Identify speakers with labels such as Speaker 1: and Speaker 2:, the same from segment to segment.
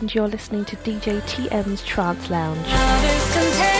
Speaker 1: and you're
Speaker 2: listening to DJ DTM's Trance Lounge.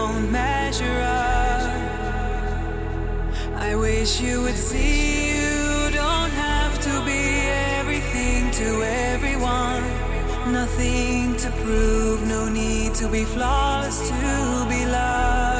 Speaker 3: Don't
Speaker 2: measure up. I wish you would see you don't have to be everything to everyone. Nothing to prove, no need to be flawless to be loved.